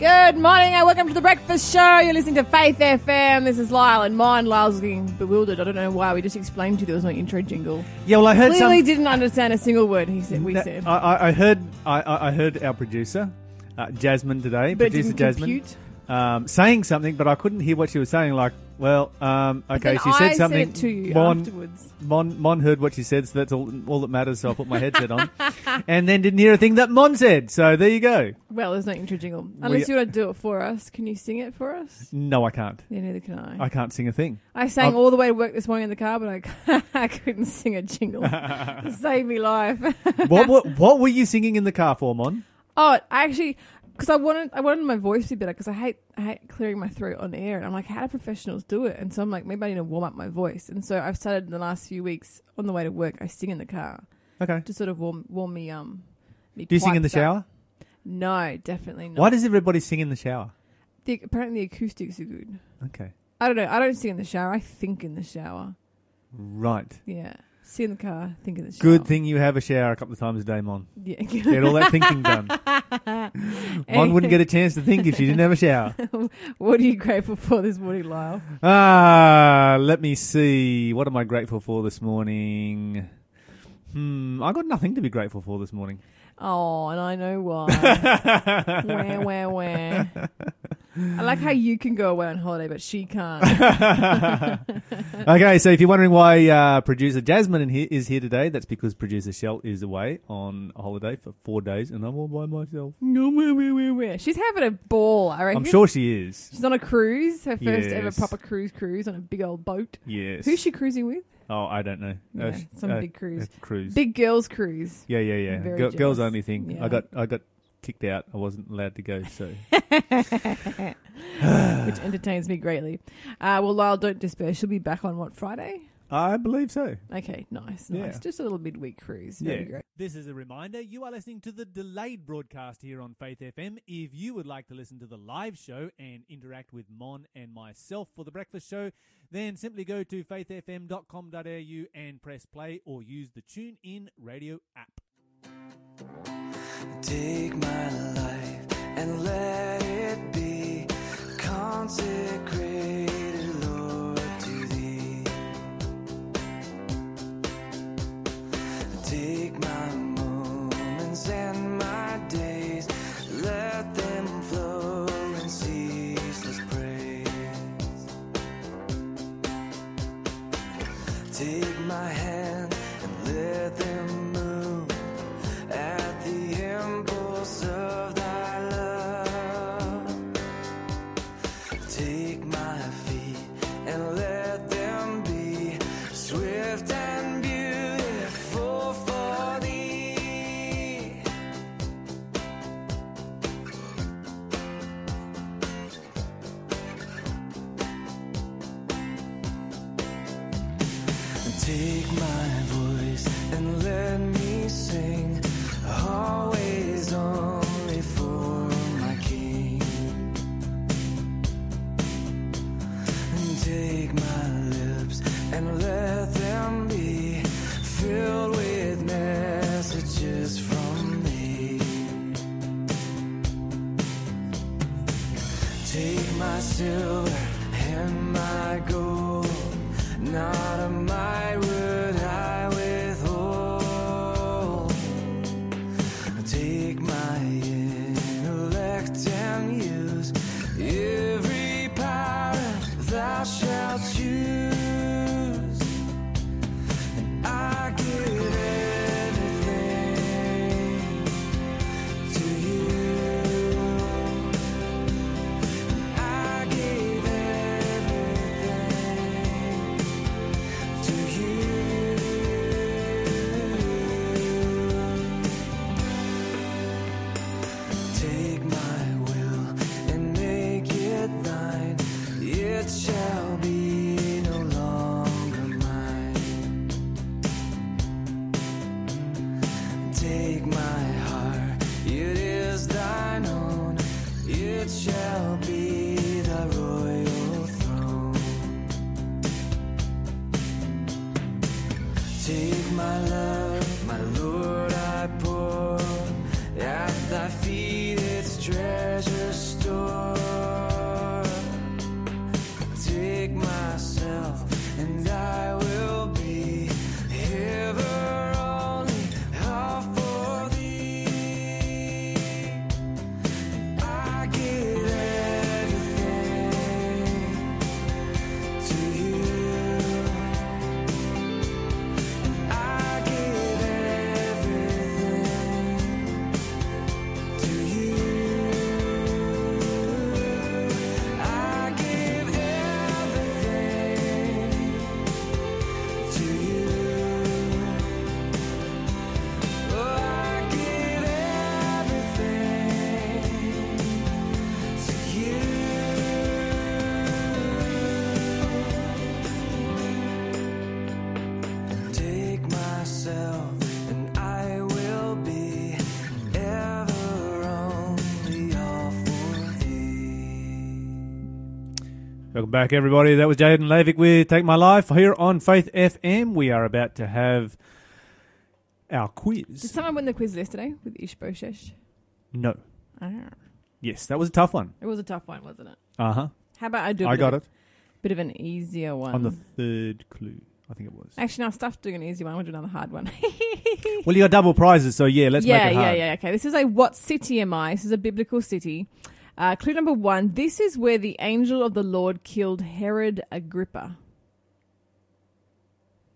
Good morning and welcome to the breakfast show. You're listening to Faith FM. This is Lyle and mine. Lyle's looking bewildered. I don't know why. We just explained to you there was no intro jingle. Yeah, well, I heard Clearly some. didn't understand a single word he said. We said, I, I- I heard. I, I I heard our producer, uh, Jasmine today, but it producer didn't Jasmine, compute. um, saying something, but I couldn't hear what she was saying. Like, well, um, okay, she said I something. Said it to you Mon, afterwards. Mon, Mon heard what she said, so that's all, all that matters. So I put my headset on, and then didn't hear a thing that Mon said. So there you go. Well, there's no intro jingle. Unless you want to do it for us. Can you sing it for us? No, I can't. Yeah, neither can I. I can't sing a thing. I sang I'll- all the way to work this morning in the car, but I, I couldn't sing a jingle. Save me life. what, what what were you singing in the car for, Mon? Oh, I actually, because I wanted, I wanted my voice to be better because I hate, I hate clearing my throat on air, and I'm like, how do professionals do it? And so I'm like, maybe I need to warm up my voice, and so I've started in the last few weeks on the way to work. I sing in the car Okay. to sort of warm, warm me, um. Me Do you sing in the up. shower? No, definitely not. Why does everybody sing in the shower? the, apparently the acoustics are good? Okay. I don't know. I don't sing in the shower. I think in the shower. Right. Yeah, sing in the car, think in the shower. Good thing you have a shower a couple of times a day, Mon. Yeah. Get all that thinking done. One wouldn't get a chance to think if she didn't have a shower. what are you grateful for this morning, Lyle? Ah, let me see. What am I grateful for this morning? Hmm, I got nothing to be grateful for this morning. Oh, and I know why. where, where, where? I like how you can go away on holiday, but she can't. okay, so if you're wondering why uh, producer Jasmine is here today, that's because producer Shell is away on a holiday for four days, and I'm all by myself. No? She's having a ball, I reckon. I'm sure she is. She's on a cruise, her first ever proper cruise cruise on a big old boat. Yes. Who's she cruising with? Oh, I don't know. Yeah, Uh, some uh, big cruise. uh, cruise. Big girls cruise. Yeah, yeah, yeah. Very Girl, girls only thing. Yeah. I got, I got kicked out. I wasn't allowed to go. So which entertains me greatly. Uh, well, Lyle, don't despair. She'll be back on what Friday? I believe so. Okay, nice, nice. Yeah. Just a little midweek cruise. Very great. This is a reminder you are listening to the delayed broadcast here on Faith FM. If you would like to listen to the live show and interact with Mon and myself for the breakfast show, then simply go to faithfm.com.au and press play or use the Tune In radio app. Take my life and let it be consecrated, Lord, to Thee. Take my Take my voice and let me sing, Welcome back, everybody. That was Jadon Lavik with Take My Life here on Faith FM. We are about to have our quiz. Did someone win the quiz yesterday with Ishbosheth? No. Ah, Yes, that was a tough one. it was a tough one, wasn't it? Uh huh. How about I do? a I bit got of, it Bit of an easier one. on the third clue. I think it was. Actually, now stuff doing an easy one. We'll do another hard one. Well, you got double prizes, so yeah, let's yeah, make it hard. yeah, yeah. Okay, this is a what city am I? This is a biblical city. Uh, clue number one. This is where the angel of the Lord killed Herod Agrippa.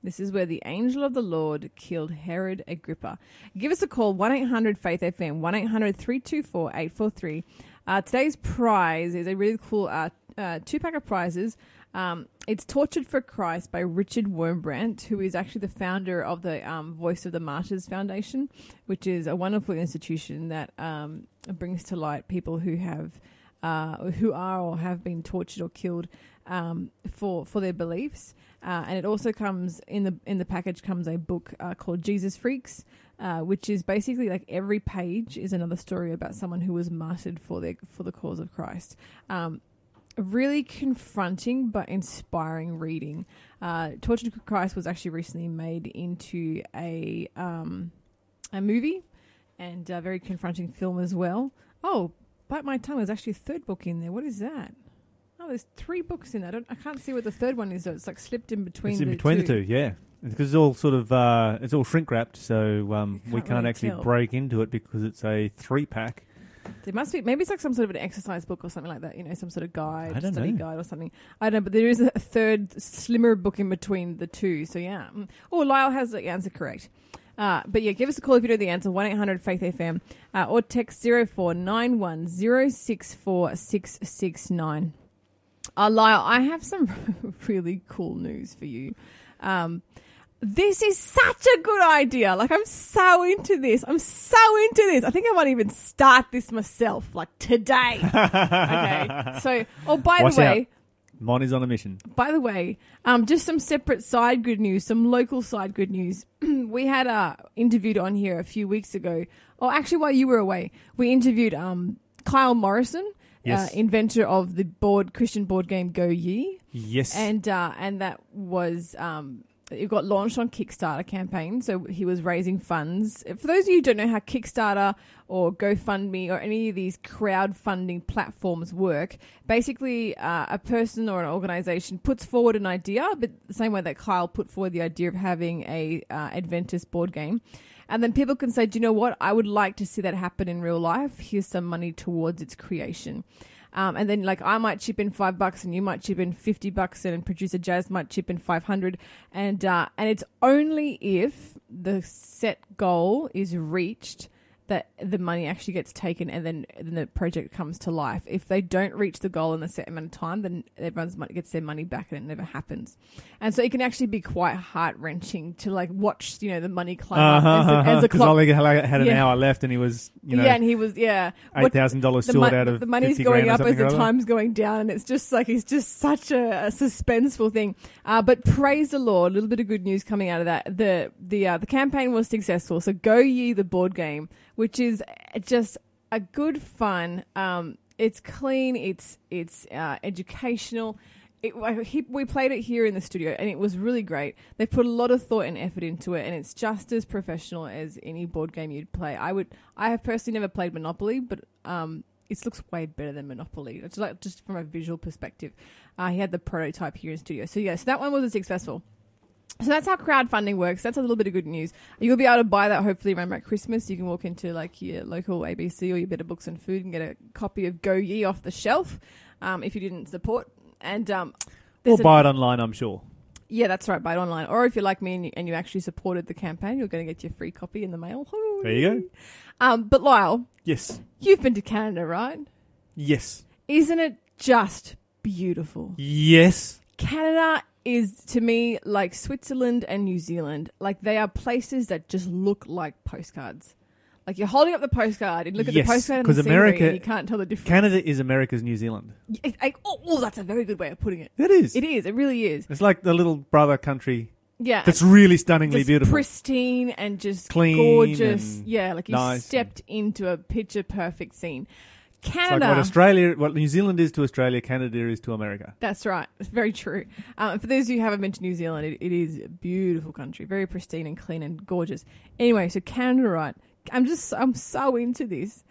This is where the angel of the Lord killed Herod Agrippa. Give us a call, 1 800 Faith FM, 1 800 324 843. Uh, Today's prize is a really cool uh, uh, two pack of prizes. Um, it's Tortured for Christ by Richard Wurmbrand, who is actually the founder of the um, Voice of the Martyrs Foundation, which is a wonderful institution that um, brings to light people who have. Uh, who are or have been tortured or killed um, for for their beliefs, uh, and it also comes in the in the package comes a book uh, called Jesus Freaks, uh, which is basically like every page is another story about someone who was martyred for their for the cause of Christ. Um, really confronting but inspiring reading. Uh, Tortured Christ was actually recently made into a um, a movie and a very confronting film as well. Oh, bite my tongue. There's actually a third book in there. What is that? Oh, there's three books in there. I, don't, I can't see what the third one is. Though it's like slipped in between. It's in the between two. the two, yeah. Because it's all sort of uh, it's all shrink wrapped, so um, we can't can't really actually tell. break into it because it's a three pack. There must be maybe it's like some sort of an exercise book or something like that. You know, some sort of guide, I don't study know. guide or something. I don't know, but there is a third slimmer book in between the two. So yeah. Mm. Oh, Lyle has the answer correct. Uh, but yeah, give us a call if you know the answer. One eight hundred Faith FM uh, or text zero four nine one zero six four six six nine. Uh, Lyle, I have some really cool news for you. Um, this is such a good idea. Like, I'm so into this. I'm so into this. I think I might even start this myself, like today. okay. So, oh, by Watch the way, Mon is on a mission. by the way, um, just some separate side good news, some local side good news. we had uh, interviewed on here a few weeks ago, or actually while you were away, we interviewed um, Kyle Morrison, Yes. uh, inventor of the board Christian board game Go Ye, Yes. and uh, and that was um, it got launched on Kickstarter campaign. So he was raising funds. For those of you who don't know how Kickstarter or GoFundMe or any of these crowdfunding platforms work, basically uh, a person or an organization puts forward an idea, but the same way that Kyle put forward the idea of having a uh, Adventist board game. And then people can say, do you know what? I would like to see that happen in real life. Here's some money towards its creation. Um, and then like I might chip in five bucks and you might chip in 50 bucks and producer Jazz might chip in 500. And, uh, and it's only if the set goal is reached that the money actually gets taken and then, then the project comes to life. If they don't reach the goal in a set amount of time, then everyone's money gets their money back and it never happens. And so it can actually be quite heart wrenching to like watch, you know, the money climb Uh-huh, up as the, as the Because clock. Ollie had an Yeah. hour left, and he was, you know, yeah, and he was, yeah, eight thousand dollars the, short mon- out of the money's 50 going up as the time's going down, and it's just like it's just such a, a suspenseful thing. Uh, but praise the Lord, a little bit of good news coming out of that. The the uh, the campaign was successful. So go ye the board game, which is just a good fun. Um, it's clean. It's it's uh, educational. It, he, we played it here in the studio, and it was really great. They put a lot of thought and effort into it, and it's just as professional as any board game you'd play. I would, I have personally never played Monopoly, but um, it looks way better than Monopoly. It's like just from a visual perspective. Uh, he had the prototype here in studio, so yeah, so that one was a successful. So that's how crowdfunding works. That's a little bit of good news. You'll be able to buy that hopefully around about Christmas. You can walk into like your local ABC or your Better Books and Food and get a copy of Go Ye off the shelf um, if you didn't support. And um, Or buy it online, I'm sure. yeah, that's right. Buy it online, or if you're like me and you, and you actually supported the campaign, you're going to get your free copy in the mail. There you go. Um, but Lyle, Yes. you've been to Canada, right? Yes. Isn't it just beautiful? Yes. Canada is to me like Switzerland and New Zealand. Like they are places that just look like postcards. Like you're holding up the postcard and look at Yes, the postcard and 'cause the scenery America- and you can't tell the difference. Canada is America's New Zealand. It- I- oh, oh, that's a very good way of putting it. It is. It is. It really is. It's like the little brother country Yeah. that's really stunningly just beautiful. pristine and just Clean gorgeous. and Yeah, like you nice stepped into a picture perfect scene. It's like Canada. what Australia, what New Zealand is to Australia, Canada is to America. That's right. It's very true. Um, for those of you who haven't been to New Zealand, it, it is a beautiful country, very pristine and clean and gorgeous. Anyway, so Canada, right? I'm just, I'm so into this.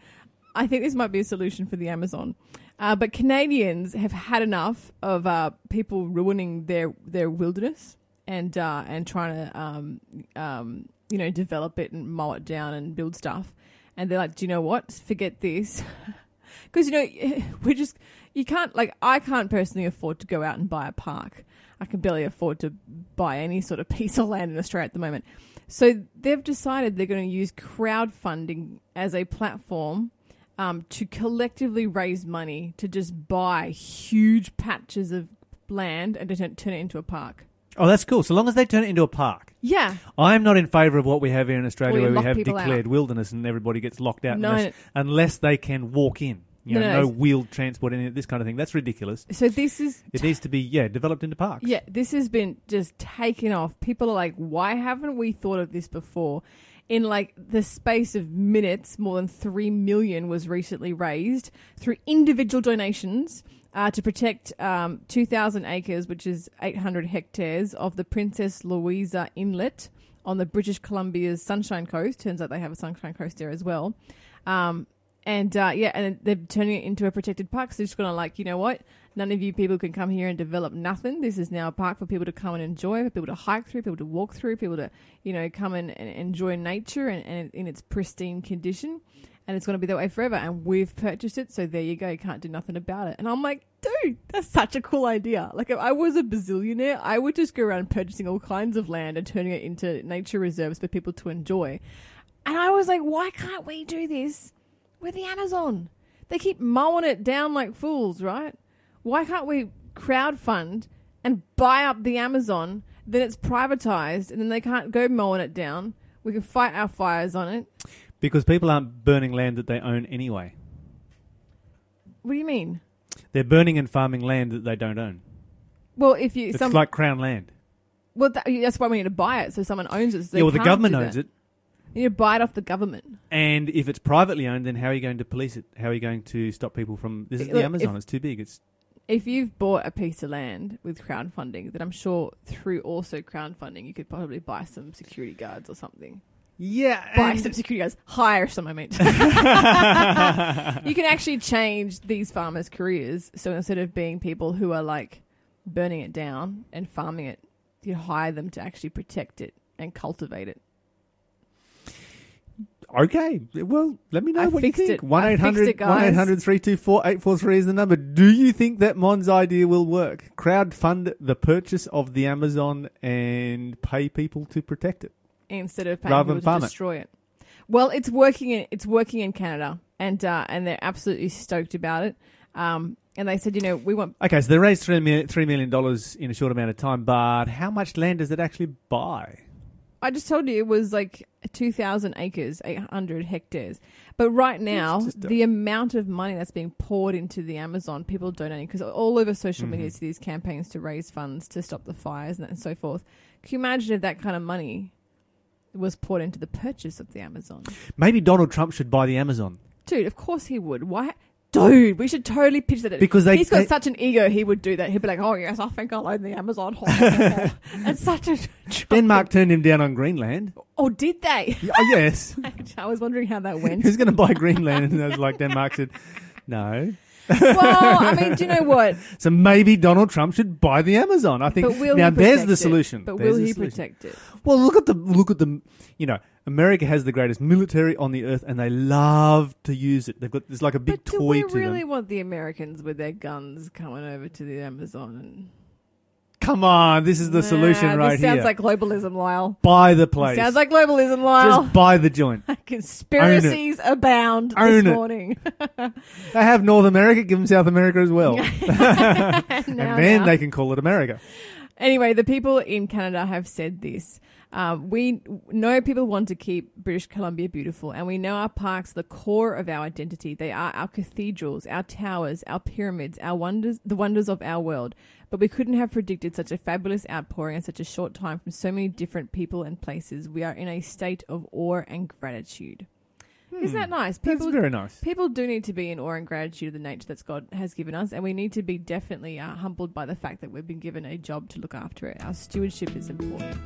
I think this might be a solution for the Amazon. Uh, but Canadians have had enough of uh, people ruining their their wilderness and uh, and trying to um, um, you know develop it and mow it down and build stuff. And they're like, do you know what? Forget this, because you know we just you can't like I can't personally afford to go out and buy a park. I can barely afford to buy any sort of piece of land in Australia at the moment. So they've decided they're going to use crowdfunding as a platform um, to collectively raise money to just buy huge patches of land and to turn, turn it into a park. Oh, that's cool. So long as they turn it into a park. Yeah, I'm not in favour of what we have here in Australia, Well, you where we lock have people out. declared wilderness and everybody gets locked out No, unless, unless they can walk in. You No, know, no, no, it's- wheeled transport, any this kind of thing. That's ridiculous. so this is It needs to be yeah developed into parks. Yeah, this has been just taken off. People are like, why haven't we thought of this before? In like the space of minutes, more than 3 million was recently raised through individual donations uh, to protect um, 2,000 acres, which is 800 hectares, of the Princess Louisa Inlet on the British Columbia's Sunshine Coast. Turns out they have a Sunshine Coast there as well. Um, and uh, yeah, and they're turning it into a protected park. So they're just going to like, you know what? None of you people can come here and develop nothing. This is now a park for people to come and enjoy, for people to hike through, people to walk through, people to, you know, come and, and enjoy nature and, and in its pristine condition. And it's going to be that way forever. And we've purchased it, so there you go. You can't do nothing about it. And I'm like, dude, that's such a cool idea. Like, if I was a bazillionaire, I would just go around purchasing all kinds of land and turning it into nature reserves for people to enjoy. And I was like, why can't we do this with the Amazon? They keep mowing it down like fools, right? Why can't we crowdfund and buy up the Amazon? Then it's privatized, and then they can't go mowing it down. We can fight our fires on it. Because people aren't burning land that they own anyway. What do you mean? They're burning and farming land that they don't own. Well, if you It's some like crown land. well, that, that's why we need to buy it so someone owns it. So they yeah, well, the can't government do owns that. it. You need to buy it off the government. And if it's privately owned, then how are you going to police it? How are you going to stop people from? This is Look, the Amazon. it's too big. It's If you've bought a piece of land with crowdfunding, then I'm sure through also crowdfunding you could probably buy some security guards or something. yeah. buy some security guards, hire some. I mean, you can actually change these farmers' careers. So instead of being people who are like burning it down and farming it, you hire them to actually protect it and cultivate it. Okay. Well, let me know I what you think. it. One I eight fixed hundred it, guys. one eight hundred three two four eight four three is the number. Do you think that Mon's idea will work? Crowd fund the purchase of the Amazon and pay people to protect it. instead of paying Rather people than to farm it. destroy it. Well, it's working. In, it's working in Canada, and uh, and they're absolutely stoked about it. Um, and they said, you know, we want Okay, so they raised three million, $3 million in a short amount of time, but how much land does it actually buy? I just told you it was like 2,000 acres, 800 hectares. But right now, the amount of money that's being poured into the Amazon, people donating, because all over social media, Mhm. see these campaigns to raise funds to stop the fires and, and so forth. Can you imagine if that kind of money was poured into the purchase of the Amazon? Maybe Donald Trump should buy the Amazon. Dude, of course he would. Why? Dude, we should totally pitch that. Because they- He's got they- such an ego, he would do that. He'd be like, oh, yes, I think I'll own the Amazon. it's such a. Denmark turned him down on Greenland. Oh, did they? oh, yes. I was wondering how that went. Who's going to buy Greenland? And I was like, Denmark said, no. well, I mean, do you know what? So maybe Donald Trump should buy the Amazon. I think But will now he there's the it? solution. But There's will he solution. protect it? Well, look at the look at the you know America has the greatest military on the earth, and they love to use it. They've got there's like a big but do toy we to really them. want the Americans with their guns coming over to the Amazon? And Come on, this is the solution Nah, right this sounds here. like globalism, Lyle. buy the place. Sounds like globalism, Lyle. Just buy the joint. Conspiracies abound Own this it. morning. They have North America, give them South America as well, and and then they can call it America. Anyway, the people in Canada have said this. Um, we know people want to keep British Columbia beautiful, and we know our parks are the core of our identity. They are our cathedrals, our towers, our pyramids, our wonders, the wonders of our world. But we couldn't have predicted such a fabulous outpouring in such a short time from so many different people and places. We are in a state of awe and gratitude. Isn't that nice? That's People very nice. People do need to be in awe and gratitude of the nature that God has given us, and we need to be definitely uh, humbled by the fact that we've been given a job to look after it. Our stewardship is important.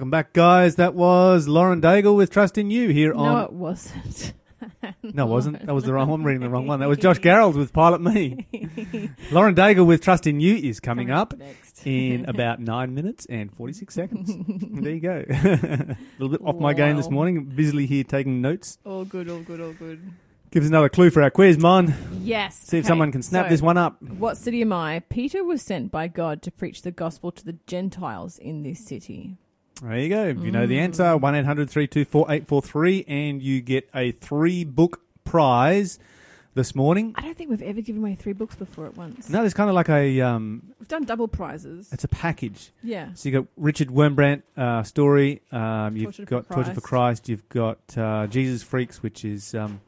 Welcome back, guys. That was Lauren Daigle with Trust in You here No, on. it wasn't. No, it wasn't. That was the wrong one. I'm reading the wrong one. That was Josh Garrels with Pilot Me. Lauren Daigle with Trust in You is coming up next. in about nine minutes and 46 seconds. there you go. a little bit off my game this Wow. morning. Busily here taking notes. All good, all good, all good. Gives us another clue for our quiz, Mon. Yes. See if okay, someone can snap so, this one up. What city am I? Peter was sent by God to preach the gospel to the Gentiles in this city. There you go. If you know the Mm. answer, 1 800 324 843, and you get a three book prize this morning. I don't think we've ever given away three books before at once. No, it's kind of like a um, We've done double prizes. it's a package. Yeah. So you've got Richard Wurmbrand uh, story. Um, you've Tortured for got Torture for Christ. Christ. You've got uh, Jesus Freaks, which is um,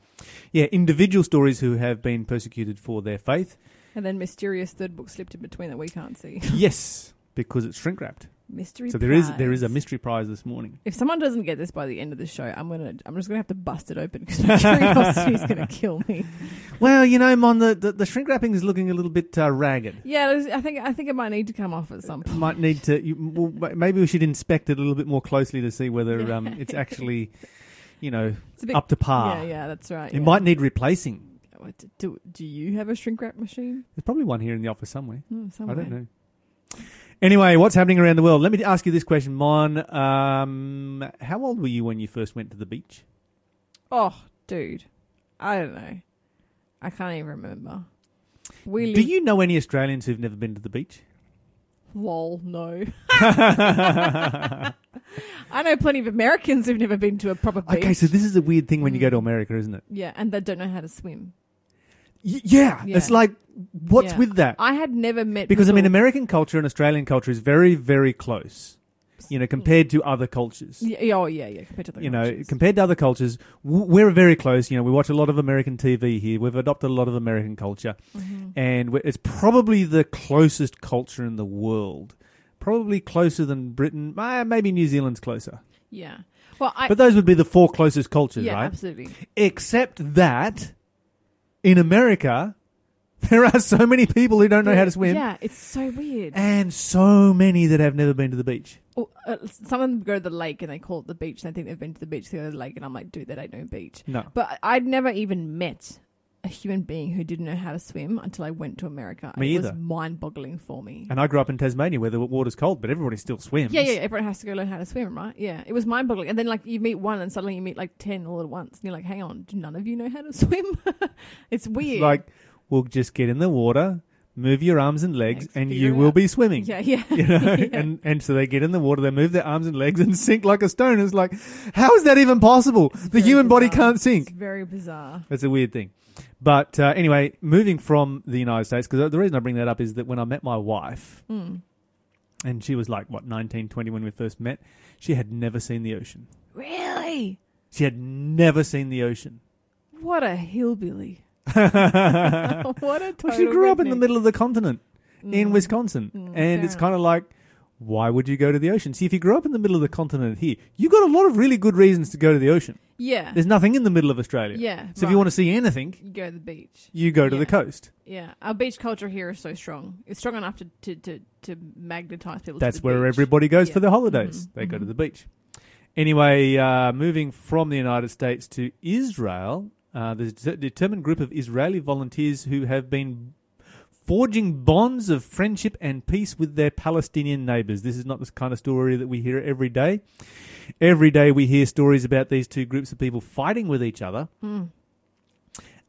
yeah individual stories who have been persecuted for their faith. And then mysterious third book slipped in between that we can't see. yes, because it's shrink wrapped. Mystery. So there is prize. there is a mystery prize this morning. If someone doesn't get this by the end of the show, I'm gonna I'm just gonna have to bust it open because curiosity is gonna kill me. Well, you know, Mon, the, the, the shrink wrapping is looking a little bit uh, ragged. Yeah, I think I think it might need to come off at some point. Might need to. You, well, maybe we should inspect it a little bit more closely to see whether Yeah. um, it's actually, you know, It's a bit, up to par. Yeah, yeah, that's right. It yeah. might need replacing. Do, do you have a shrink wrap machine? There's probably one here in the office somewhere. Hmm, I don't know. Anyway, what's happening around the world? Let me ask you this question, Mon. Um, how old were you when you first went to the beach? Oh, dude, I don't know. I can't even remember. We live, Do you know any Australians who've never been to the beach? lol no. I know plenty of Americans who've never been to a proper beach. Okay, so this is a weird thing when you go to Mm. America, isn't it? yeah, and they don't know how to swim. Y- yeah, Yeah. it's like, what's Yeah. with that? I had never met Because I mean, people- American culture and Australian culture is very, very close. You know, compared to other cultures. Yeah, yeah, oh yeah, yeah. Compared to the you know, cultures. compared to other cultures, w- we're very close. You know, we watch a lot of American TV here. We've adopted a lot of American culture, Mhm. and we it's probably the closest culture in the world. Probably closer than Britain. Maybe New Zealand's closer. yeah. Well, I But those would be the four closest cultures, yeah, right? absolutely. Except that in America, there are so many people who don't know how to swim, Yeah, it's so weird. and so many that have never been to the beach. Uh, some of them go to the lake and they call it the beach. And they think they've been to the beach. They go to the lake, and I'm like, dude, that ain't no beach. No. But I'd never even met a human being who didn't know how to swim until I went to America. Me it either. was mind-boggling for me. And I grew up in Tasmania where the water's cold, but everybody still swims. Yeah, yeah, everyone has to go learn how to swim, right? Yeah, it was mind boggling. And then, like, you meet one, and suddenly you meet like 10 all at once. And you're like, hang on, do none of you know how to swim? it's weird. Like, we'll just get in the water, move your arms and legs, Legs, and you will be swimming. yeah, yeah. You know, Yeah. and and so they get in the water, they move their arms and legs and sink like a stone. It's like, how is that even possible? It's the human body can't sink. It's very bizarre. It's a weird thing. But uh, anyway, moving from the United States, because the reason I bring that up is that when I met my wife, Mm. and she was like, what, 19, 20 when we first met, she had never seen the ocean. Really? She had never seen the ocean. What a hillbilly. Well, what a total she grew up in the redneck. middle of the continent in Mm. Wisconsin. Mm, and it's kind of like, why would you go to the ocean? See, if you grew up in the middle of the continent here, you got a lot of really good reasons to go to the ocean. Yeah. There's nothing in the middle of Australia. Yeah. So if you want to see anything, you go to the beach. you go to Yeah. the coast. Yeah. Our beach culture here is so strong. It's strong enough to, to, to, to magnetize people That's to the where beach. everybody goes Yeah. for their holidays. Mhm, They go to mhm. the beach. Anyway, uh, moving from the United States to Israel, uh, there's a determined group of Israeli volunteers who have been forging bonds of friendship and peace with their Palestinian neighbors. This is not the kind of story that we hear every day. Every day we hear stories about these two groups of people fighting with each other. Mm.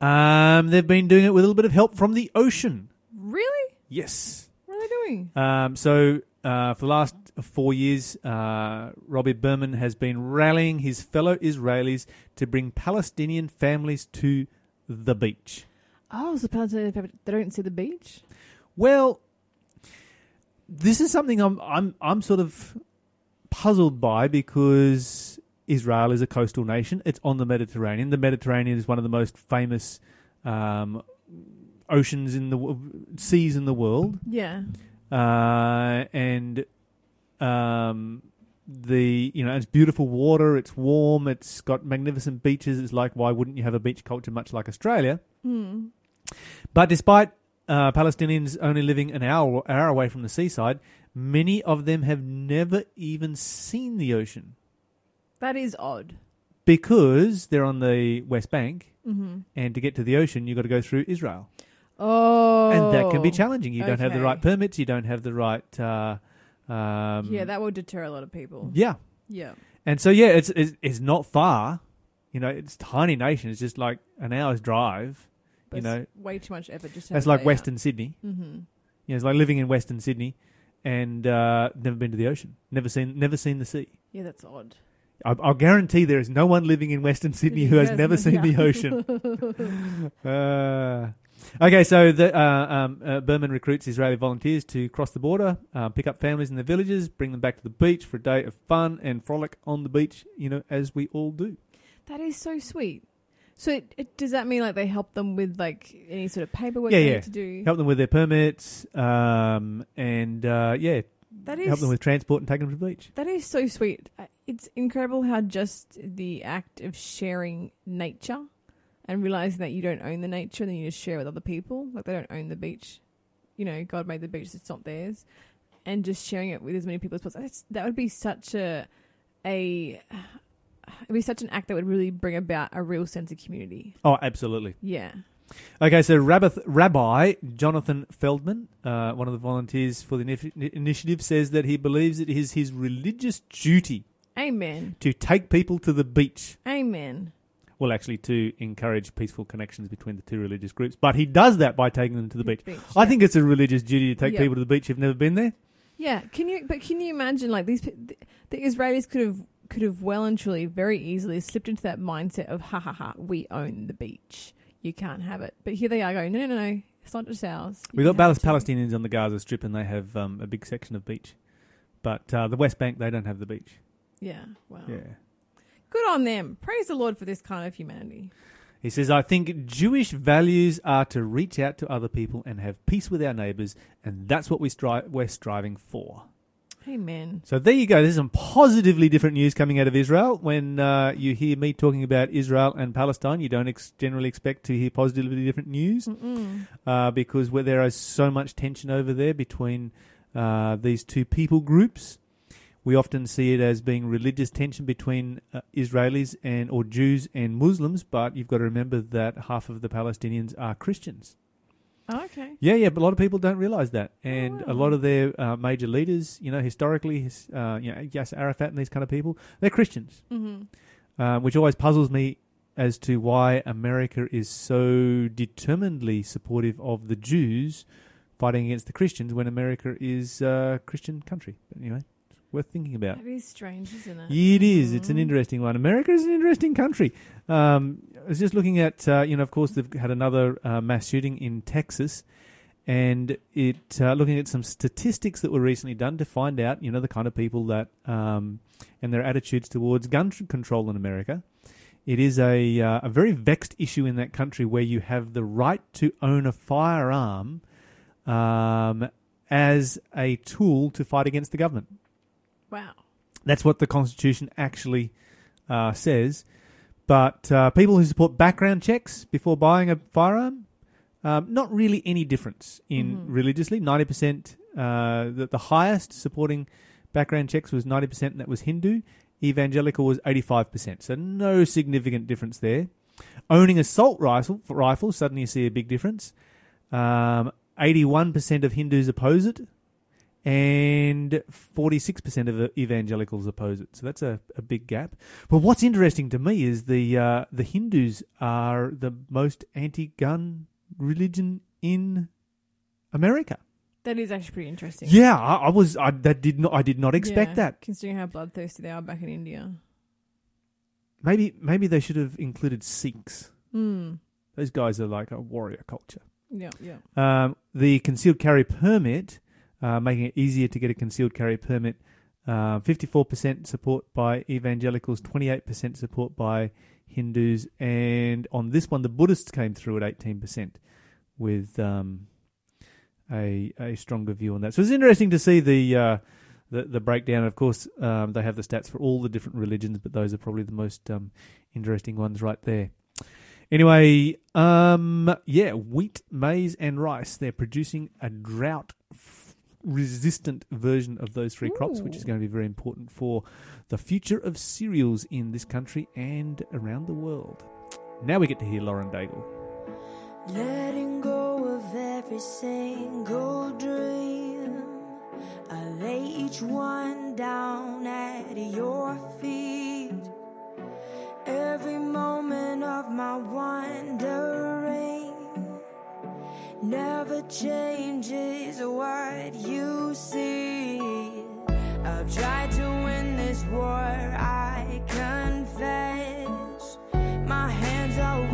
Um, they've been doing it with a little bit of help from the ocean. Really? Yes. What are they doing? Um, so uh, for the last four years, uh, Robbie Berman has been rallying his fellow Israelis to bring Palestinian families to the beach. Oh, so Palestinian people, they don't see the beach? Well, this is something I'm I'm I'm sort of puzzled by because Israel is a coastal nation. It's on the Mediterranean. The Mediterranean is one of the most famous um, oceans in the seas in the world. Yeah. Uh, and um, the you know it's beautiful water. It's warm. It's got magnificent beaches. It's like why wouldn't you have a beach culture much like Australia? Hmm. But despite uh, Palestinians only living an hour hour away from the seaside, many of them have never even seen the ocean That is odd. because they're on the West Bank, Mm-hmm. and to get to the ocean, you've got to go through Israel, Oh. and that can be challenging. You don't have the okay. right permits. You don't have the right. Uh, um, Yeah, that will deter a lot of people. yeah. Yeah. And so yeah, it's, it's it's not far. You know, it's a tiny nation. It's just like an hour's drive. But You know, it's way too much effort just to It's like Western Sydney. out. Mhm. You know, it's like living in Western Sydney and uh, never been to the ocean, never seen never seen the sea. Yeah, that's odd. I, I'll guarantee there is no one living in Western Sydney who has never seen the ocean. Uh, okay, so the, uh, um, uh, Berman recruits Israeli volunteers to cross the border, uh, pick up families in their villages, bring them back to the beach for a day of fun and frolic on the beach. You know, as we all do. That is so sweet. So it, it, does that mean like they help them with like any sort of paperwork Yeah, they yeah. need to do? help them with their permits, um, and uh, yeah, That is help them with transport and take them to the beach. that is so sweet. It's incredible how just the act of sharing nature and realizing that you don't own the nature and then you just share it with other people. Like they don't own the beach. You know, God made the beach; it's not theirs. And just sharing it with as many people as possible. That's, that would be such a a it'd be such an act that would really bring about a real sense of community. Oh, absolutely. Yeah. Okay, so Rabbi, Rabbi Jonathan Feldman, uh, one of the volunteers for the initi- initiative, says that he believes it is his religious duty Amen. to take people to the beach. Amen. Well, actually, to encourage peaceful connections between the two religious groups. But he does that by taking them to the beach. I yeah. think it's a religious duty to take Yeah. people to the beach who've never been there. Yeah, can you? But can you imagine like these? The, the Israelis could have could have well and truly very easily slipped into that mindset of ha ha ha, we own the beach, you can't have it. But here they are going, no no no, no it's not just ours. We've got can have Pal- it too." Palestinians on the Gaza Strip, and they have um, a big section of beach. But uh, the West Bank, they don't have the beach. Yeah, wow. Yeah. Good on them. Praise the Lord for this kind of humanity. He says, I think Jewish values are to reach out to other people and have peace with our neighbours, and that's what we stri- we're striving for. Amen. So there you go. There's some positively different news coming out of Israel. When uh, you hear me talking about Israel and Palestine, you don't ex- generally expect to hear positively different news uh, because where there is so much tension over there between uh, these two people groups. We often see it as being religious tension between uh, Israelis and or Jews and Muslims, but you've got to remember that half of the Palestinians are Christians. Oh, okay. Yeah, yeah, but a lot of people don't realize that, and a wow. lot of their uh, major leaders, you know, historically, his- uh, you know, Yasser Arafat and these kind of people, they're Christians, Mm-hmm. uh, which always puzzles me as to why America is so determinedly supportive of the Jews fighting against the Christians when America is a Christian country. But anyway, worth thinking about. That is strange, isn't it? It is. It's an Mhm. interesting one. America is an interesting country. Um, I was just looking at, uh, you know, of course, they've had another uh, mass shooting in Texas, and it uh, looking at some statistics that were recently done to find out, you know, the kind of people that um, and their attitudes towards gun control in America. It is a uh, a very vexed issue in that country where you have the right to own a firearm um, as a tool to fight against the government. Wow. That's what the Constitution actually uh, says. But uh, people who support background checks before buying a firearm, um, not really any difference in Mhm. religiously. Ninety percent, uh, the, the highest supporting background checks was ninety percent, and that was Hindu. Evangelical was eighty-five percent, so no significant difference there. Owning assault rifle, rifles, suddenly you see a big difference. Um, Eighty-one percent of Hindus oppose it, and 46% of evangelicals oppose it. So that's a, a big gap. But what's interesting to me is the uh, the Hindus are the most anti-gun religion in America. That is actually pretty interesting. Yeah, I, I was I, that did not I did not expect Yeah, that. Considering how bloodthirsty they are back in India. Maybe maybe they should have included Sikhs. Hmm. Those guys are like a warrior culture. Yeah, yeah. Um, the concealed carry permit, uh, making it easier to get a concealed carry permit, uh, 54% support by evangelicals, 28% support by Hindus, and on this one, the Buddhists came through at 18% with um, a a stronger view on that. So it's interesting to see the uh, the, the breakdown. Of course, um, they have the stats for all the different religions, but those are probably the most um, interesting ones right there. Anyway, um, yeah, wheat, maize, and rice. They're producing a drought resistant version of those three crops, which is going to be very important for the future of cereals in this country and around the world. Now we get to hear Lauren Daigle. Letting go of every single dream. I lay each one down at your feet. Every moment of my wandering never changes what you see. I've tried to win this war, I confess. My hands are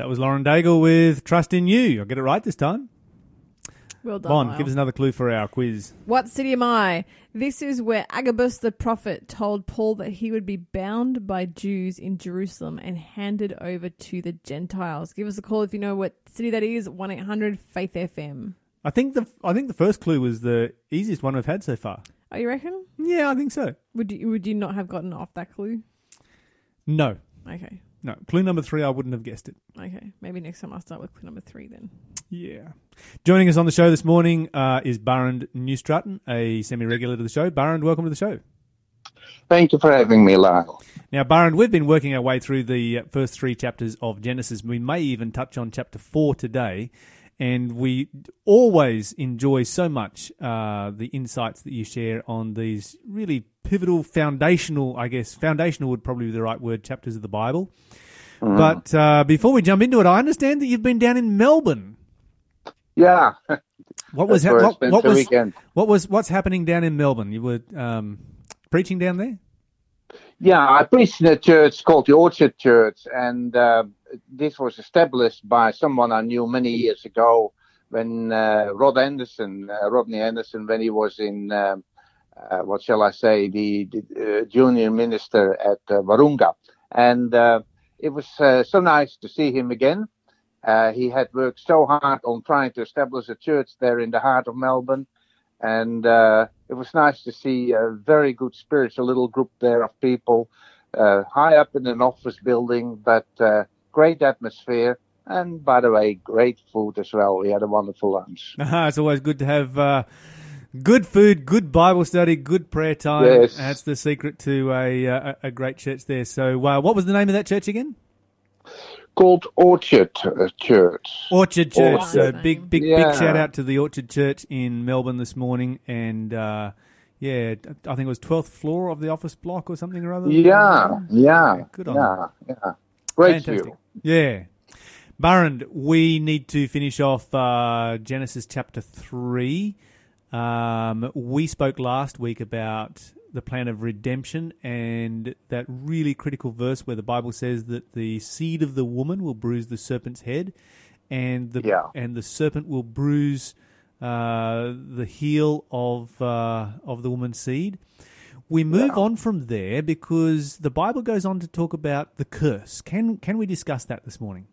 That was Lauren Daigle with Trust in You. I'll get it right this time. Well done. Bon, Lyle. give us another clue for our quiz. What city am I? This is where Agabus the prophet told Paul that he would be bound by Jews in Jerusalem and handed over to the Gentiles. Give us a call if you know what city that is. One eight hundred Faith FM. I think the I think the first clue was the easiest one we've had so far. Oh, you reckon? Yeah, I think so. Would you would you not have gotten off that clue? No, Okay, no. Clue number three, I wouldn't have guessed it. okay. Maybe next time I'll start with clue number three then. Yeah. Joining us on the show this morning uh, is Barend Newstratton, a semi-regular to the show. Barend, welcome to the show. Thank you for having me, Lyle. Now, Barend, we've been working our way through the uh, first three chapters of Genesis. We may even touch on chapter four today. And we always enjoy so much uh, the insights that you share on these really pivotal, foundational, I guess, foundational would probably be the right word, chapters of the Bible. But uh, before we jump into it, I understand that you've been down in Melbourne. Yeah, What was ha- what, what was weekend. what was what's happening down in Melbourne? You were um, preaching down there. Yeah, I preached in a church called the Orchard Church, and uh, this was established by someone I knew many years ago when uh, Rod Anderson, uh, Rodney Anderson, when he was in, um, what shall I say, the, the uh, junior minister at uh, Wahroonga. And uh, it was uh, so nice to see him again. Uh, he had worked so hard on trying to establish a church there in the heart of Melbourne. And uh, it was nice to see a very good spiritual little group there of people uh, high up in an office building, but uh, great atmosphere. And by the way, great food as well. We had a wonderful lunch. It's always good to have uh, good food, good Bible study, good prayer time. Yes. That's the secret to a uh, a a great church there. So, uh, what was the name of that church again? Called Orchard uh, Church. Orchard Church. Orchard. So, big, big, big shout out to the Orchard Church in Melbourne this morning. And uh, yeah, I think it was twelfth floor of the office block or something or other. Yeah, yeah, Good on yeah, yeah. Great Fantastic. view. Yeah. Barrand, we need to finish off uh, Genesis chapter 3. Um, we spoke last week about the plan of redemption and that really critical verse where the Bible says that the seed of the woman will bruise the serpent's head and the, Yeah. and the serpent will bruise uh, the heel of, uh, of the woman's seed. We move Yeah. on from there because the Bible goes on to talk about the curse. Can can we discuss that this morning?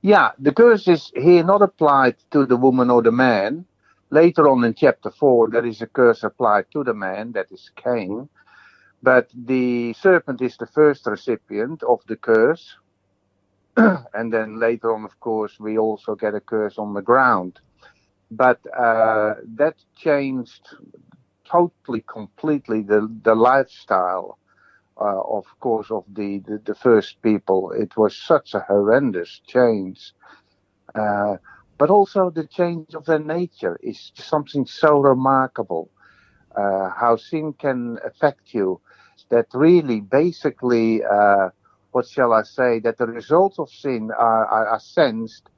Yeah, the curse is here not applied to the woman or the man. Later on in chapter 4, there is a curse applied to the man, that is Cain. But the serpent is the first recipient of the curse. and then later on, of course, we also get a curse on the ground. But uh, that changed totally, completely the, the lifestyle uh, of course, of the, the, the first people. It was such a horrendous change. Uh, but also the change of their nature is something so remarkable. Uh, how sin can affect you, that really, basically, uh, what shall I say, that the results of sin are, are, are sensed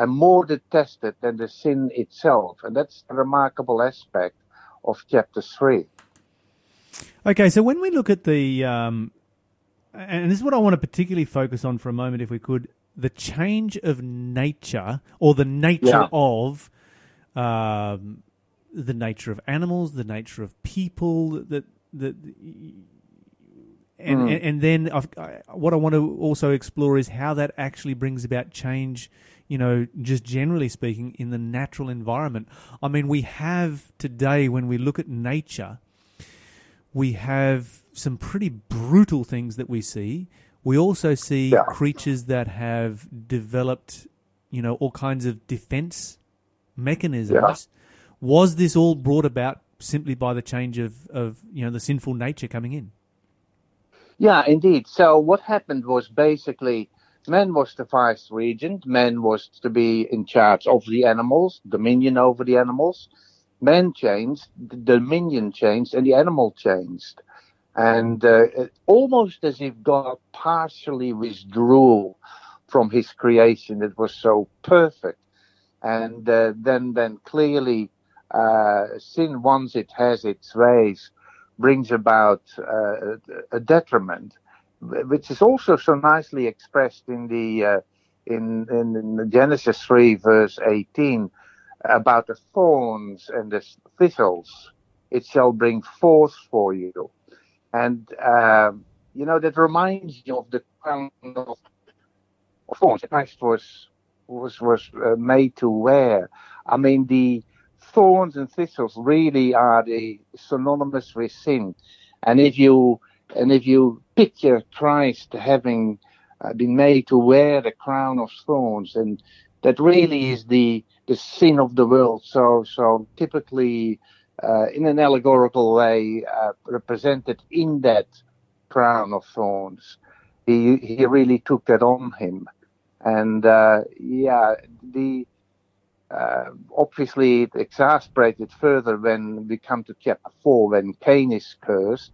and more detested than the sin itself. And that's a remarkable aspect of chapter 3. Okay, so when we look at the, um, and this is what I want to particularly focus on for a moment, if we could, the change of nature or the nature Yeah. of um, the nature of animals, the nature of people, that that. And, Mm. and and then I've, I, what I want to also explore is how that actually brings about change. You know, just generally speaking, in the natural environment. I mean, we have today when we look at nature, we have some pretty brutal things that we see. We also see Yeah. creatures that have developed, you know, all kinds of defense mechanisms. Yeah. Was this all brought about simply by the change of, of you know the sinful nature coming in? Yeah, indeed. So what happened was basically man was the vice regent. Man was to be in charge of the animals, dominion over the animals. Man changed, the dominion changed, and the animal changed. And uh, almost as if God partially withdrew from his creation. that was so perfect. And uh, then, then clearly, uh, sin, once it has its ways, brings about uh, a detriment, which is also so nicely expressed in the uh, in, in, Genesis 3, verse 18, about the thorns and the thistles. It shall bring forth for you. And, um, you know, that reminds you of the crown of, of thorns Christ was, was, was uh, made to wear. I mean, the thorns and thistles really are the synonymous with sin. And if you, and if you picture Christ having uh, been made to wear the crown of thorns, and that really is the the sin of the world. So so typically, uh, in an allegorical way, uh, represented in that crown of thorns. He he really took that on him, and uh, yeah, the uh, obviously it exasperated further when we come to chapter four when Cain is cursed.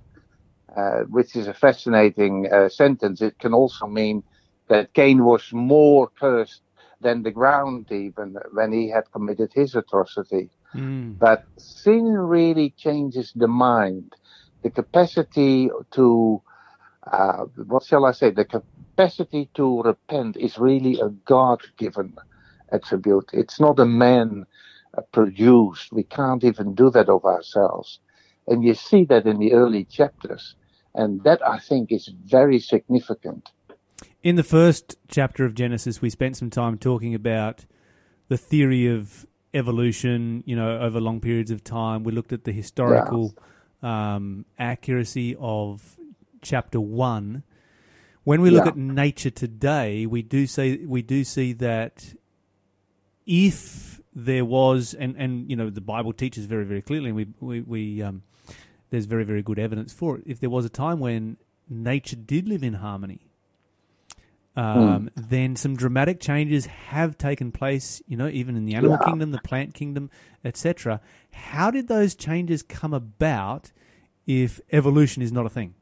Uh, which is a fascinating uh, sentence. It can also mean that Cain was more cursed than the ground even when he had committed his atrocity. Mm. But sin really changes the mind, the capacity to, uh, what shall I say, the capacity to repent is really a God given attribute. It's not a man uh, produced. We can't even do that of ourselves. And you see that in the early chapters. And that I think is very significant. In the first chapter of Genesis, we spent some time talking about the theory of evolution, you know, over long periods of time. We looked at the historical um, accuracy of chapter one. When we look Yeah. at nature today, we do say we do see that if there was, and, and you know, the Bible teaches very very clearly, and we we, we um, there's very very good evidence for it. If there was a time when nature did live in harmony, um, then some dramatic changes have taken place. You know, even in the animal Yeah. kingdom, the plant kingdom, etc. How did those changes come about? If evolution is not a thing,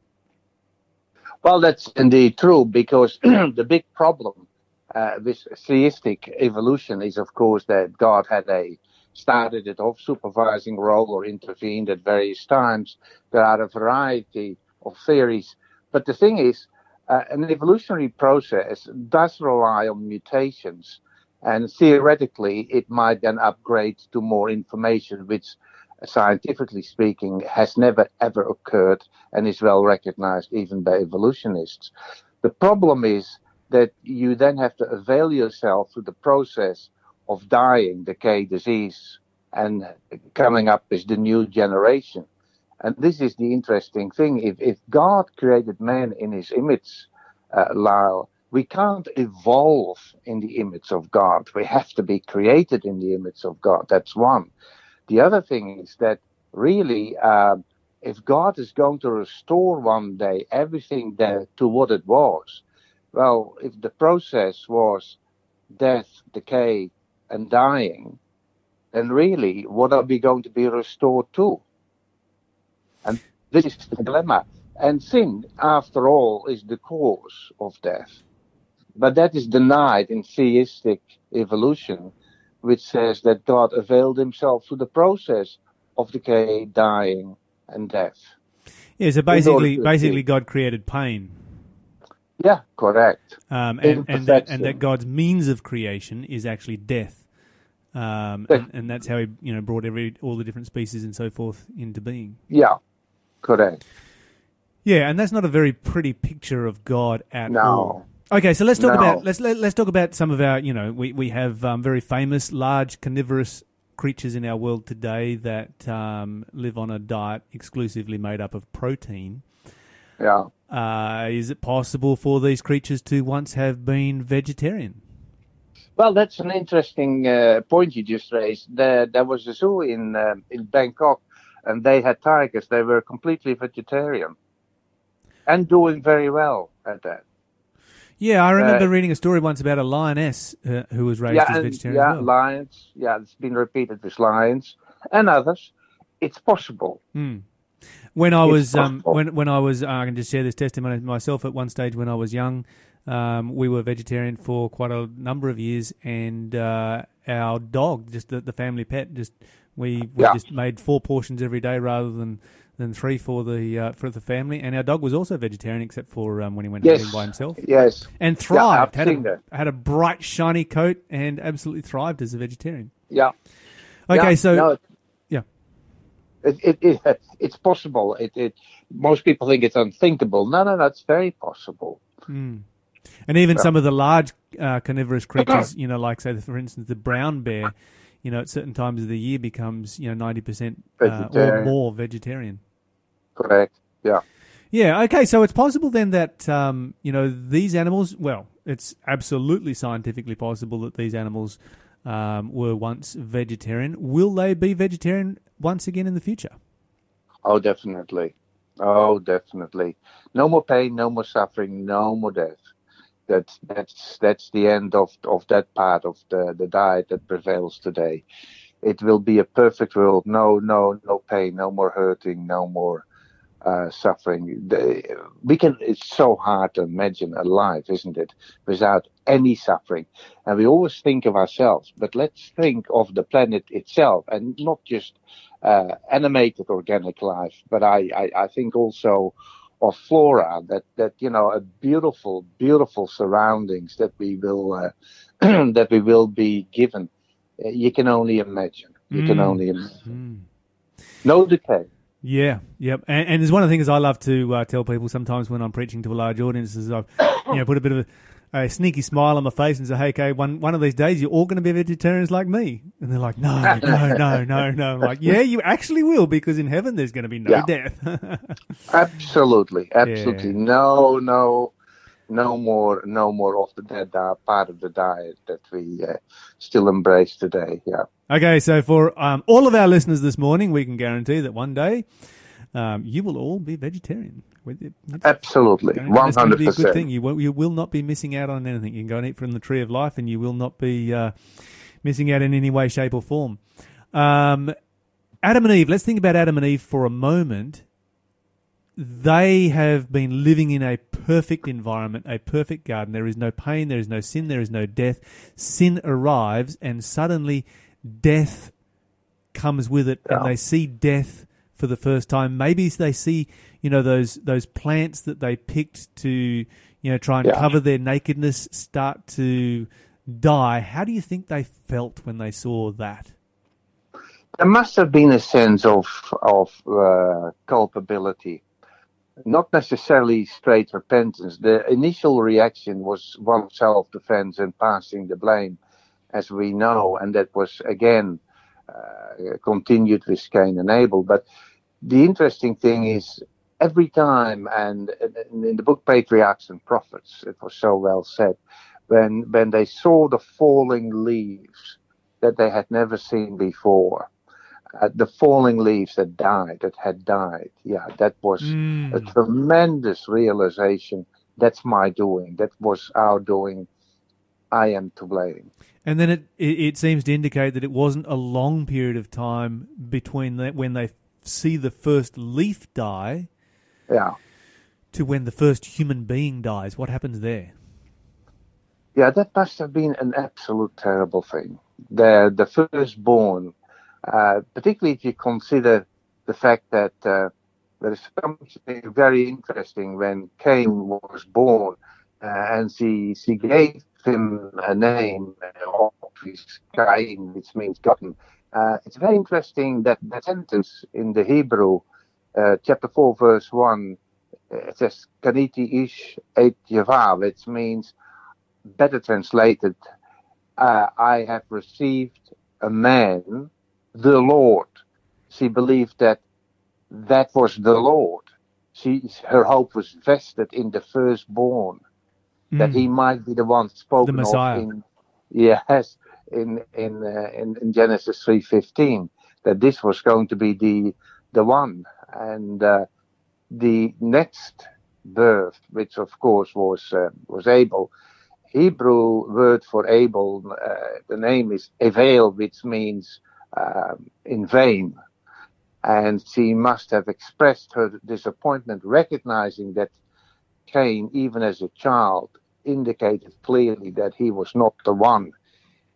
Well, that's indeed true because the big problem uh, with theistic evolution is, of course, that God had a started it off supervising role or intervened at various times. There are a variety of theories, but the thing is, uh, an evolutionary process does rely on mutations, and theoretically, it might then upgrade to more information, which scientifically speaking, has never ever occurred and is well recognized even by evolutionists. The problem is that you then have to avail yourself to the process of dying, decay, disease, and coming up as the new generation. And this is the interesting thing. If, if God created man in his image, uh, Lyle, we can't evolve in the image of God. We have to be created in the image of God. That's one. The other thing is that really, uh, if God is going to restore one day everything to what it was, well, if the process was death, decay, and dying, then really, what are we going to be restored to? And this is the dilemma. And sin, after all, is the cause of death. But that is denied in theistic evolution, which says that God availed himself to the process of decay, dying, and death. yeah. So basically, basically. God created pain, Yeah, correct. um, and, and that and that God's means of creation is actually death, um, and, and that's how He you know brought every all the different species and so forth into being. Yeah, correct. Yeah, and that's not a very pretty picture of God at No. all. Okay, so let's talk No. about let's let, let's talk about some of our you know we we have um, very famous large carnivorous creatures in our world today that um, live on a diet exclusively made up of protein. Yeah. Uh, is it possible for these creatures to once have been vegetarian? Well, that's an interesting uh, point you just raised. There, there was a zoo in uh, in Bangkok, and they had tigers. They were completely vegetarian, and doing very well at that. Yeah, I remember Uh, reading a story once about a lioness uh, who was raised yeah, as vegetarian yeah, well. lions. Yeah, it's been repeated with lions and others. It's possible. Hmm. When I It's was um, when when I was uh, I can just share this testimony myself. At one stage when I was young, um, we were vegetarian for quite a number of years, and uh, our dog, just the, the family pet, just we, we Yeah. just made four portions every day rather than than three for the uh, for the family. And our dog was also vegetarian, except for um, when he went Yes. hunting by himself, Yes. and Yeah, thrived. I've had seen a that. had a bright, shiny coat, and absolutely thrived as a vegetarian. Yeah. Okay, Yeah, so no, yeah. it, it, it it's possible. It, it most people think it's unthinkable. No, no, no. It's very possible. Mm. And even some of the large uh, carnivorous creatures, you know, like say, for instance, the brown bear, you know, at certain times of the year becomes, you know, ninety percent uh, or more vegetarian. Correct. Yeah. Yeah. Okay. So it's possible then that um, you know these animals. Well, it's absolutely scientifically possible that these animals um, were once vegetarian. Will they be vegetarian once again in the future? Oh, definitely. Oh, definitely. No more pain, no more suffering, no more death. That's that's that's the end of of that part of the the diet that prevails today. It will be a perfect world. No, no, no pain, no more hurting, no more uh, suffering. The, we can. It's so hard to imagine a life, isn't it, without any suffering? And we always think of ourselves, but let's think of the planet itself, and not just uh, animated organic life, but I, I, I think also of flora that, that you know a beautiful beautiful surroundings that we will uh, that we will be given. Uh, you can only imagine. You can Mm. only imagine. No decay. Yeah, yep. And, and there's one of the things I love to uh, tell people sometimes when I'm preaching to a large audience is I've you know put a bit of a, a sneaky smile on my face and say, "Hey, okay, one one of these days you're all going to be vegetarians like me." And they're like, "No, no, no, no, no." I'm like, "Yeah, you actually will because in heaven there's going to be no Yeah. death." Absolutely, absolutely. Yeah. No, no, no more, no more of the dead uh, part of the diet that we uh, still embrace today. Yeah. okay, so for um, all of our listeners this morning, we can guarantee that one day um, you will all be vegetarian. With it. That's- Absolutely, one It's going to hundred be a good thing. You will, you will not be missing out on anything. You can go and eat from the tree of life, and you will not be uh, missing out in any way, shape, or form. Um, Adam and Eve. Let's think about Adam and Eve for a moment. They have been living in a perfect environment, a perfect garden. There is no pain, there is no sin, there is no death. Sin arrives, and suddenly death comes with it, and they see death for the first time. Maybe they see, you know, those those plants that they picked to, you know, try and Yeah. cover their nakedness start to die. How do you think they felt when they saw that? There must have been a sense of of uh, culpability, not necessarily straight repentance. The initial reaction was one of self-defense and passing the blame, as we know, and that was again uh, continued with Cain and Abel. But the interesting thing is, every time, and in in the book Patriarchs and Prophets, it was so well said, when when they saw the falling leaves that they had never seen before uh, the falling leaves that died, that had died. Yeah, that was a tremendous realization. That's my doing. That was our doing. I am to blame. And then it, it it seems to indicate that it wasn't a long period of time between that when they see the first leaf die Yeah, to when the first human being dies. What happens there? yeah. That must have been an absolute terrible thing. The the firstborn, uh, particularly if you consider the fact that uh, there is something very interesting when Cain was born, uh, and she she gave him a name, uh, Cain, which means gotten. Uh, it's very interesting that that sentence in the Hebrew, uh, chapter four, verse one, uh, it says "Kaniti ish et yava," which means, better translated, uh, I have received a man, the Lord. She believed that that was the Lord. She, her hope was vested in the firstborn, that he might be the one spoken Hmm. The Messiah. of in, yes, in in, uh, in in Genesis three fifteen. That this was going to be the the one, and uh, the next birth, which of course was uh, was Abel. Hebrew word for Abel, uh, the name is Evel, which means um, in vain. And she must have expressed her disappointment, recognizing that Cain, even as a child, indicated clearly that he was not the one.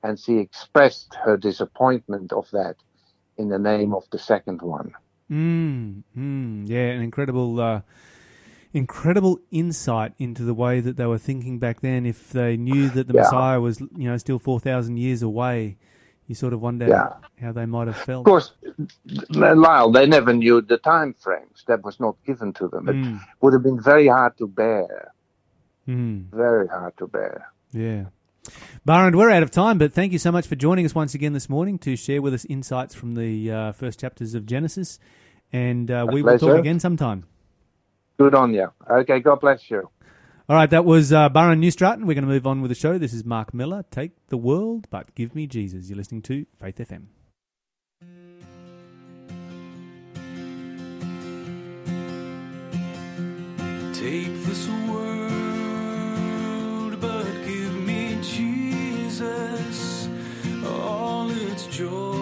And she expressed her disappointment of that in the name of the second one. Mm, mm, yeah, an incredible, uh, incredible insight into the way that they were thinking back then. If they knew that the Yeah. Messiah was, you know, still four thousand years away, you sort of wonder Yeah. how they might have felt. Of course, Lyle, they never knew the time frames. That was not given to them. It Mm, would have been very hard to bear. mm, Very hard to bear. yeah. Barend, we're out of time, but thank you so much for joining us once again this morning to share with us insights from the uh, first chapters of Genesis. And uh, A we will talk again sometime. Good on you. Okay, God bless you. All right, that was uh, Barend Newstratton. We're going to move on with the show. This is Mark Miller. Take the world, but give me Jesus. You're listening to Faith FM. Take this world, Jesus. All its joys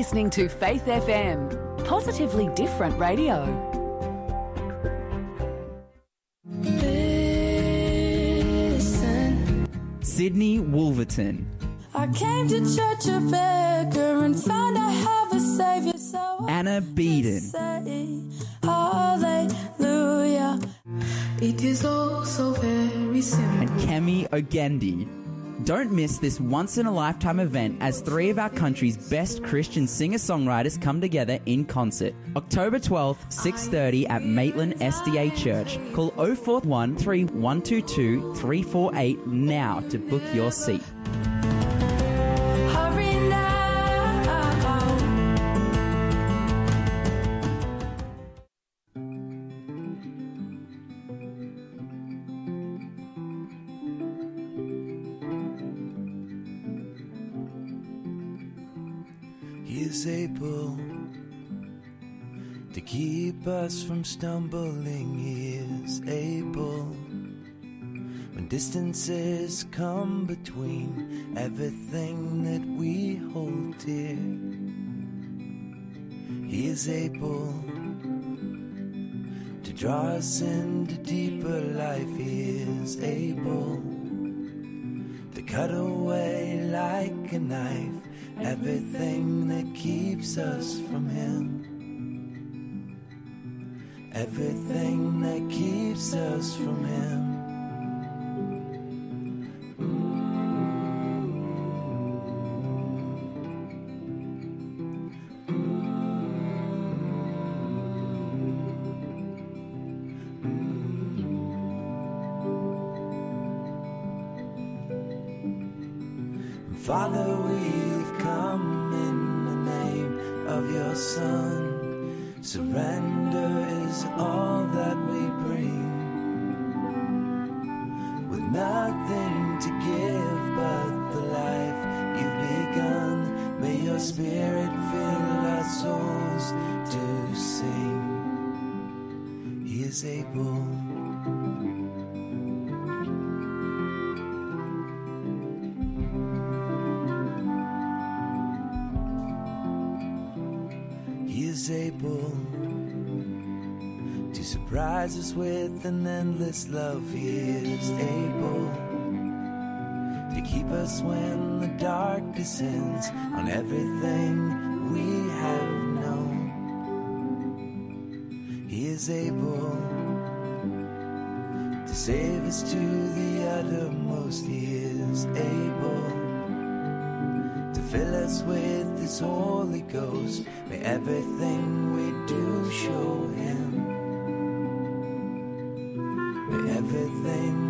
listening to Faith FM, positively different radio. Listen. Sydney Wolverton. I came to church a beggar and found I have a savior. So Anna Beeden. say hallelujah. It is all so very simple. and Kemi Ogendi. Don't miss this once in a lifetime event as three of our country's best Christian singer-songwriters come together in concert. October 12th, 6:30 at Maitland SDA Church. Call 041 3122 348 now to book your seat. Keep us from stumbling. He is able when distances come between everything that we hold dear. He is able to draw us into deeper life. He is able to cut away like a knife everything that keeps us from Him. Everything that keeps us from Him. When the dark descends on everything we have known. He is able to save us to the uttermost. He is able to fill us with His Holy Ghost. May everything we do show Him. May everything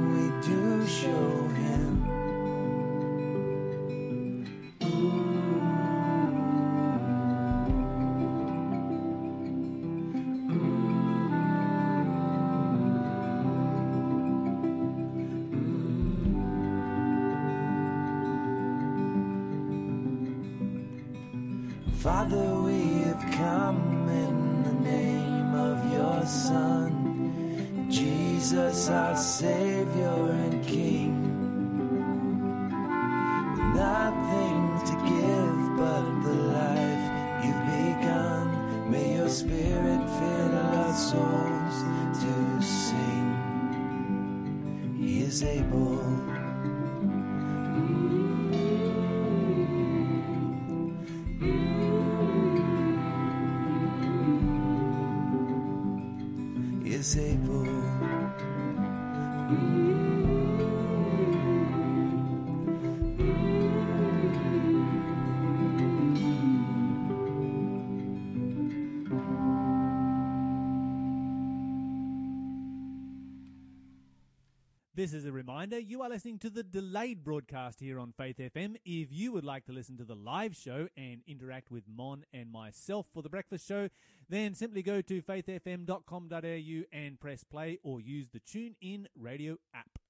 you are listening to the delayed broadcast here on Faith FM. If you would like to listen to the live show and interact with Mon and myself for the breakfast show, then simply go to faithfm.com.au and press play or use the TuneIn radio app.